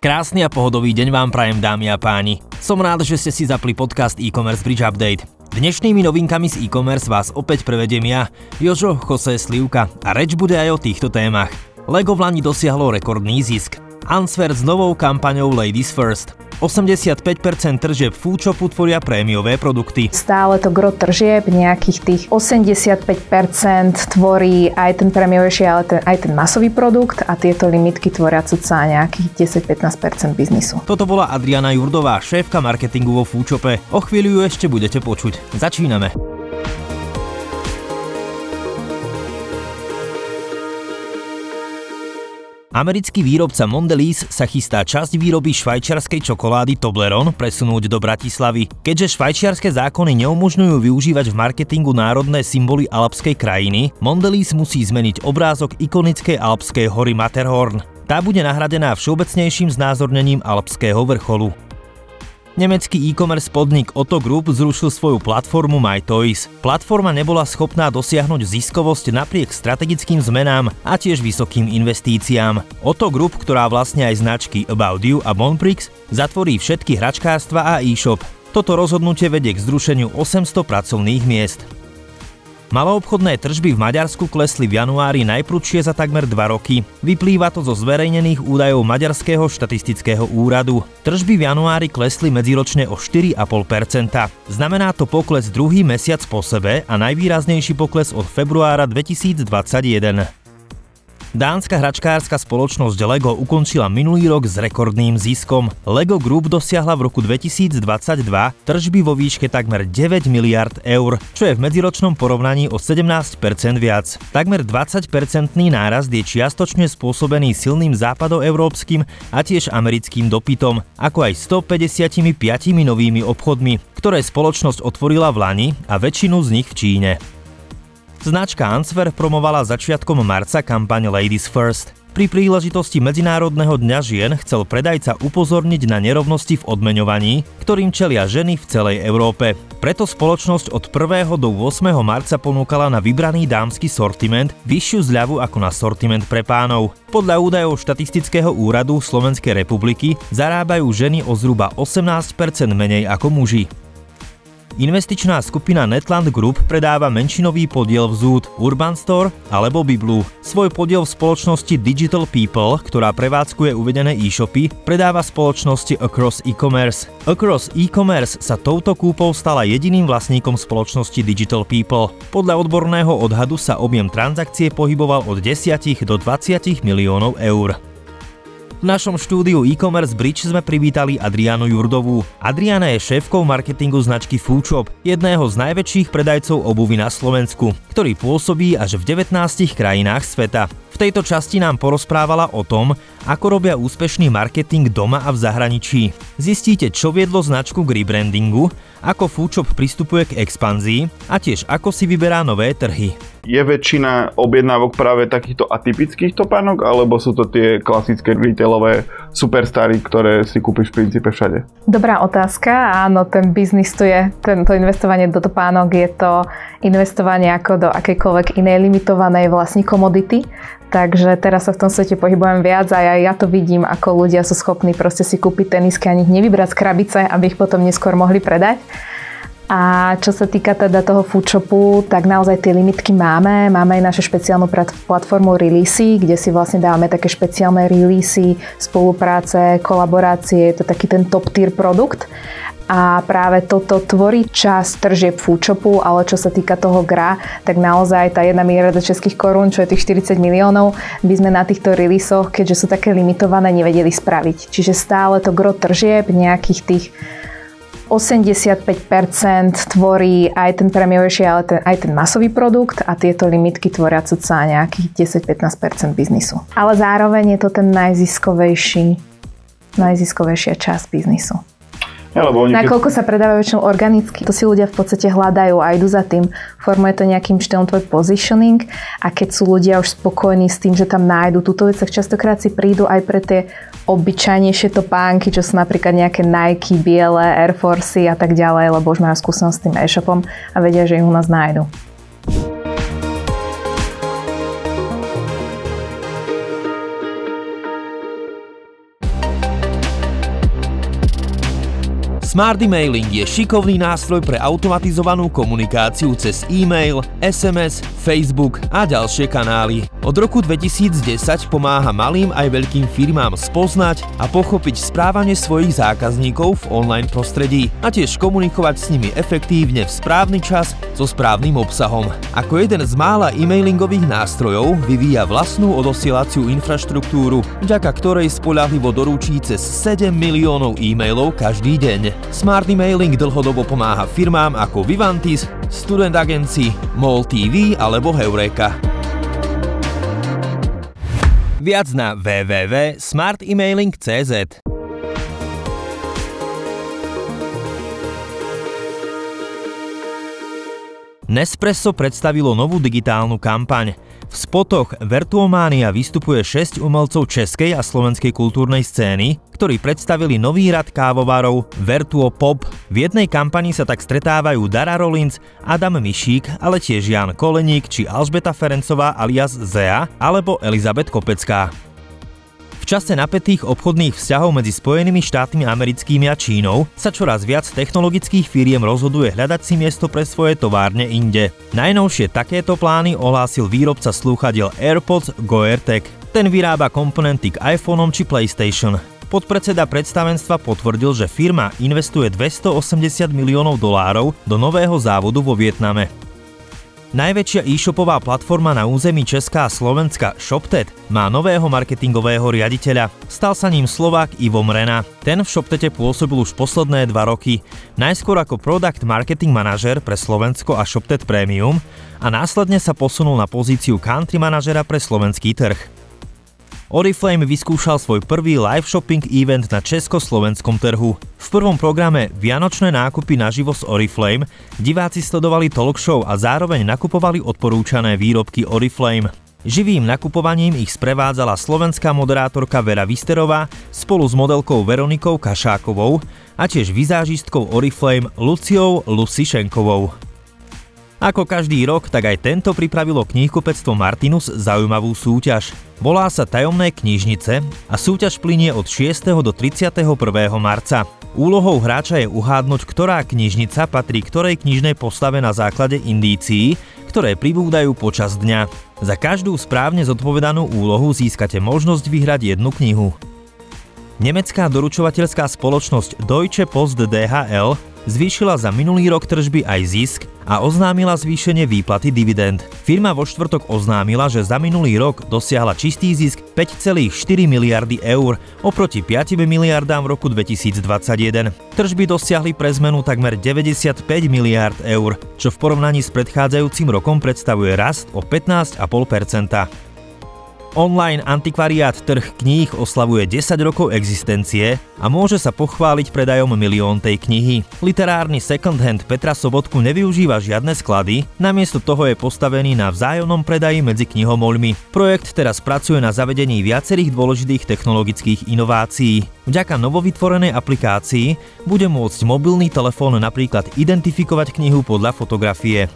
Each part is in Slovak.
Krásny a pohodový deň vám prajem dámy a páni. Som rád, že ste si zapli podcast e-commerce Bridge Update. Dnešnými novinkami z e-commerce vás opäť prevedem ja, Jožo Jose Slivka a reč bude aj o týchto témach. Lego v Lani dosiahlo rekordný zisk. Answer s novou kampaňou Ladies First. 85% tržieb Foodshopu tvoria prémiové produkty. Stále to gro tržieb, nejakých tých 85% tvorí aj ten prémiovejší, ale ten, aj ten masový produkt a tieto limitky tvoria cca nejakých 10-15% biznisu. Toto bola Adriana Jurdová, šéfka marketingu vo Foodshope. O chvíľu ju ešte budete počuť. Začíname. Americký výrobca Mondelez sa chystá časť výroby švajčiarskej čokolády Toblerone presunúť do Bratislavy. Keďže švajčiarske zákony neumožňujú využívať v marketingu národné symboly alpskej krajiny, Mondelez musí zmeniť obrázok ikonickej alpskej hory Matterhorn. Tá bude nahradená všeobecnejším znázornením alpského vrcholu. Nemecký e-commerce podnik Otto Group zrušil svoju platformu MyToys. Platforma nebola schopná dosiahnuť ziskovosť napriek strategickým zmenám a tiež vysokým investíciám. Otto Group, ktorá vlastne aj značky About You a Bonprix, zatvorí všetky hračkárstva a e-shop. Toto rozhodnutie vedie k zrušeniu 800 pracovných miest. Maloobchodné tržby v Maďarsku klesli v januári najprudšie za takmer 2 roky. Vyplýva to zo zverejnených údajov Maďarského štatistického úradu. Tržby v januári klesli medziročne o 4,5%. Znamená to pokles druhý mesiac po sebe a najvýraznejší pokles od februára 2021. Dánska hračkárska spoločnosť Lego ukončila minulý rok s rekordným ziskom. Lego Group dosiahla v roku 2022 tržby vo výške takmer 9 miliard eur, čo je v medziročnom porovnaní o 17% viac. Takmer 20-percentný nárast je čiastočne spôsobený silným západoeurópskym a tiež americkým dopytom, ako aj 155 novými obchodmi, ktoré spoločnosť otvorila v Lani a väčšinu z nich v Číne. Značka Answer promovala začiatkom marca kampaň Ladies First. Pri príležitosti Medzinárodného dňa žien chcel predajca upozorniť na nerovnosti v odmeňovaní, ktorým čelia ženy v celej Európe. Preto spoločnosť od 1. do 8. marca ponúkala na vybraný dámsky sortiment vyššiu zľavu ako na sortiment pre pánov. Podľa údajov štatistického úradu Slovenskej republiky zarábajú ženy o zhruba 18% menej ako muži. Investičná skupina Netland Group predáva menšinový podiel v Zoot, Urban Store alebo Biblu. Svoj podiel v spoločnosti Digital People, ktorá prevádzkuje uvedené e-shopy, predáva spoločnosti Across E-Commerce. Across E-Commerce sa touto kúpou stala jediným vlastníkom spoločnosti Digital People. Podľa odborného odhadu sa objem transakcie pohyboval od 10 do 20 miliónov eur. V našom štúdiu e-commerce Bridge sme privítali Adrianu Jurdovú. Adriana je šéfkou marketingu značky Foodshop, jedného z najväčších predajcov obuvy na Slovensku, ktorý pôsobí až v 19 krajinách sveta. V tejto časti nám porozprávala o tom, ako robia úspešný marketing doma a v zahraničí. Zistíte, čo viedlo značku k rebrandingu, ako Foodshop pristupuje k expanzii a tiež ako si vyberá nové trhy je väčšina objednávok práve takýchto atypických topánok, alebo sú to tie klasické retailové superstary, ktoré si kúpiš v princípe všade? Dobrá otázka. Áno, ten biznis to je, tento investovanie do topánok je to investovanie ako do akejkoľvek inej limitovanej vlastní komodity. Takže teraz sa v tom svete pohybujem viac a ja, ja to vidím, ako ľudia sú schopní proste si kúpiť tenisky a nich nevybrať z krabice, aby ich potom neskôr mohli predať. A čo sa týka teda toho foodshopu, tak naozaj tie limitky máme. Máme aj našu špeciálnu platformu Releasy, kde si vlastne dávame také špeciálne releasy, spolupráce, kolaborácie. Je to taký ten top tier produkt. A práve toto tvorí čas tržieb foodshopu, ale čo sa týka toho gra, tak naozaj tá 1 miliarda českých korún, čo je tých 40 miliónov, by sme na týchto releasoch, keďže sú také limitované, nevedeli spraviť. Čiže stále to gro tržieb, nejakých tých 85% tvorí aj ten prémiovejší, ale ten, aj ten masový produkt a tieto limitky tvoria cca nejakých 10-15% biznisu. Ale zároveň je to ten najziskovejší, najziskovejšia časť biznisu. Ja, lebo oni Nakoľko keď... sa predáva väčšinou organicky, to si ľudia v podstate hľadajú a idú za tým. Formuje to nejakým štýlom tvoj positioning a keď sú ľudia už spokojní s tým, že tam nájdu túto vec, tak častokrát si prídu aj pre tie obyčajnejšie topánky, čo sú napríklad nejaké Nike, biele, Air Force a tak ďalej, lebo už majú skúsenosť s tým e-shopom a vedia, že ich u nás nájdu. Smart Emailing je šikovný nástroj pre automatizovanú komunikáciu cez e-mail, SMS, Facebook a ďalšie kanály. Od roku 2010 pomáha malým aj veľkým firmám spoznať a pochopiť správanie svojich zákazníkov v online prostredí a tiež komunikovať s nimi efektívne v správny čas so správnym obsahom. Ako jeden z mála e-mailingových nástrojov vyvíja vlastnú odosielaciu infraštruktúru, vďaka ktorej spolahlivo doručí cez 7 miliónov e-mailov každý deň. Smart Emailing dlhodobo pomáha firmám ako Vivantis, Student Agency, MOL TV alebo Heureka. Viac na www.smartemailing.cz Nespresso predstavilo novú digitálnu kampaň. V spotoch Virtuomania vystupuje 6 umelcov českej a slovenskej kultúrnej scény, ktorí predstavili nový rad kávovarov Vertuo Pop. V jednej kampani sa tak stretávajú Dara Rollins, Adam Mišík, ale tiež Jan Koleník či Alžbeta Ferencová alias Zea alebo Elizabet Kopecká čase napätých obchodných vzťahov medzi Spojenými štátmi americkými a Čínou sa čoraz viac technologických firiem rozhoduje hľadať si miesto pre svoje továrne inde. Najnovšie takéto plány ohlásil výrobca slúchadiel AirPods Goertek. Ten vyrába komponenty k iPhoneom či PlayStation. Podpredseda predstavenstva potvrdil, že firma investuje 280 miliónov dolárov do nového závodu vo Vietname. Najväčšia e-shopová platforma na území Česká a Slovenska ShopTet má nového marketingového riaditeľa. Stal sa ním Slovák Ivo Mrena. Ten v ShopTete pôsobil už posledné dva roky. Najskôr ako Product Marketing Manager pre Slovensko a ShopTet Premium a následne sa posunul na pozíciu Country Manažera pre slovenský trh. Oriflame vyskúšal svoj prvý live shopping event na československom trhu. V prvom programe Vianočné nákupy naživo s Oriflame diváci sledovali talk show a zároveň nakupovali odporúčané výrobky Oriflame. Živým nakupovaním ich sprevádzala slovenská moderátorka Vera Visterová spolu s modelkou Veronikou Kašákovou a tiež vizážistkou Oriflame Luciou Lusišenkovou. Ako každý rok, tak aj tento pripravilo knihkupectvo Martinus zaujímavú súťaž. Volá sa Tajomné knižnice a súťaž plinie od 6. do 31. marca. Úlohou hráča je uhádnuť, ktorá knižnica patrí ktorej knižnej postave na základe indícií, ktoré pribúdajú počas dňa. Za každú správne zodpovedanú úlohu získate možnosť vyhrať jednu knihu. Nemecká doručovateľská spoločnosť Deutsche Post DHL zvýšila za minulý rok tržby aj zisk a oznámila zvýšenie výplaty dividend. Firma vo štvrtok oznámila, že za minulý rok dosiahla čistý zisk 5,4 miliardy eur oproti 5 miliardám v roku 2021. Tržby dosiahli pre zmenu takmer 95 miliard eur, čo v porovnaní s predchádzajúcim rokom predstavuje rast o 15,5%. Online antikvariát Trh kníh oslavuje 10 rokov existencie a môže sa pochváliť predajom milión tej knihy. Literárny second hand Petra Sobotku nevyužíva žiadne sklady, namiesto toho je postavený na vzájomnom predaji medzi knihomolmi. Projekt teraz pracuje na zavedení viacerých dôležitých technologických inovácií. Vďaka novovytvorenej aplikácii bude môcť mobilný telefón napríklad identifikovať knihu podľa fotografie.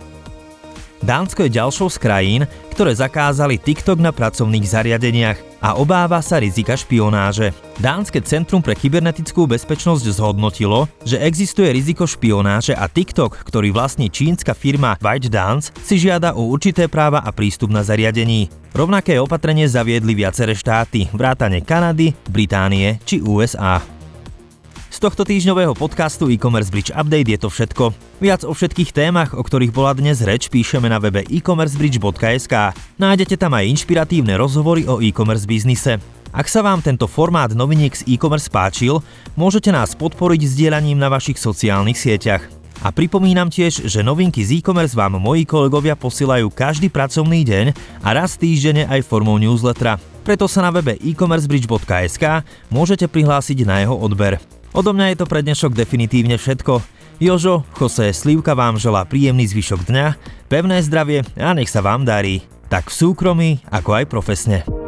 Dánsko je ďalšou z krajín, ktoré zakázali TikTok na pracovných zariadeniach a obáva sa rizika špionáže. Dánske centrum pre kybernetickú bezpečnosť zhodnotilo, že existuje riziko špionáže a TikTok, ktorý vlastní čínska firma ByteDance, si žiada o určité práva a prístup na zariadení. Rovnaké opatrenie zaviedli viaceré štáty, vrátane Kanady, Británie či USA. Tohto týždňového podcastu e-commerce bridge update je to všetko. Viac o všetkých témach, o ktorých bola dnes reč, píšeme na webe e-commercebridge.sk. Nájdete tam aj inšpiratívne rozhovory o e-commerce biznise. Ak sa vám tento formát noviniek z e-commerce páčil, môžete nás podporiť sdielaním na vašich sociálnych sieťach. A pripomínam tiež, že novinky z e-commerce vám moji kolegovia posielajú každý pracovný deň a raz týždenne aj formou newslettera. Preto sa na webe e-commercebridge.sk môžete prihlásiť na jeho odber. Odo mňa je to pre dnešok definitívne všetko. Jožo, Jose Slivka vám želá príjemný zvyšok dňa, pevné zdravie a nech sa vám darí. Tak v súkromí, ako aj profesne.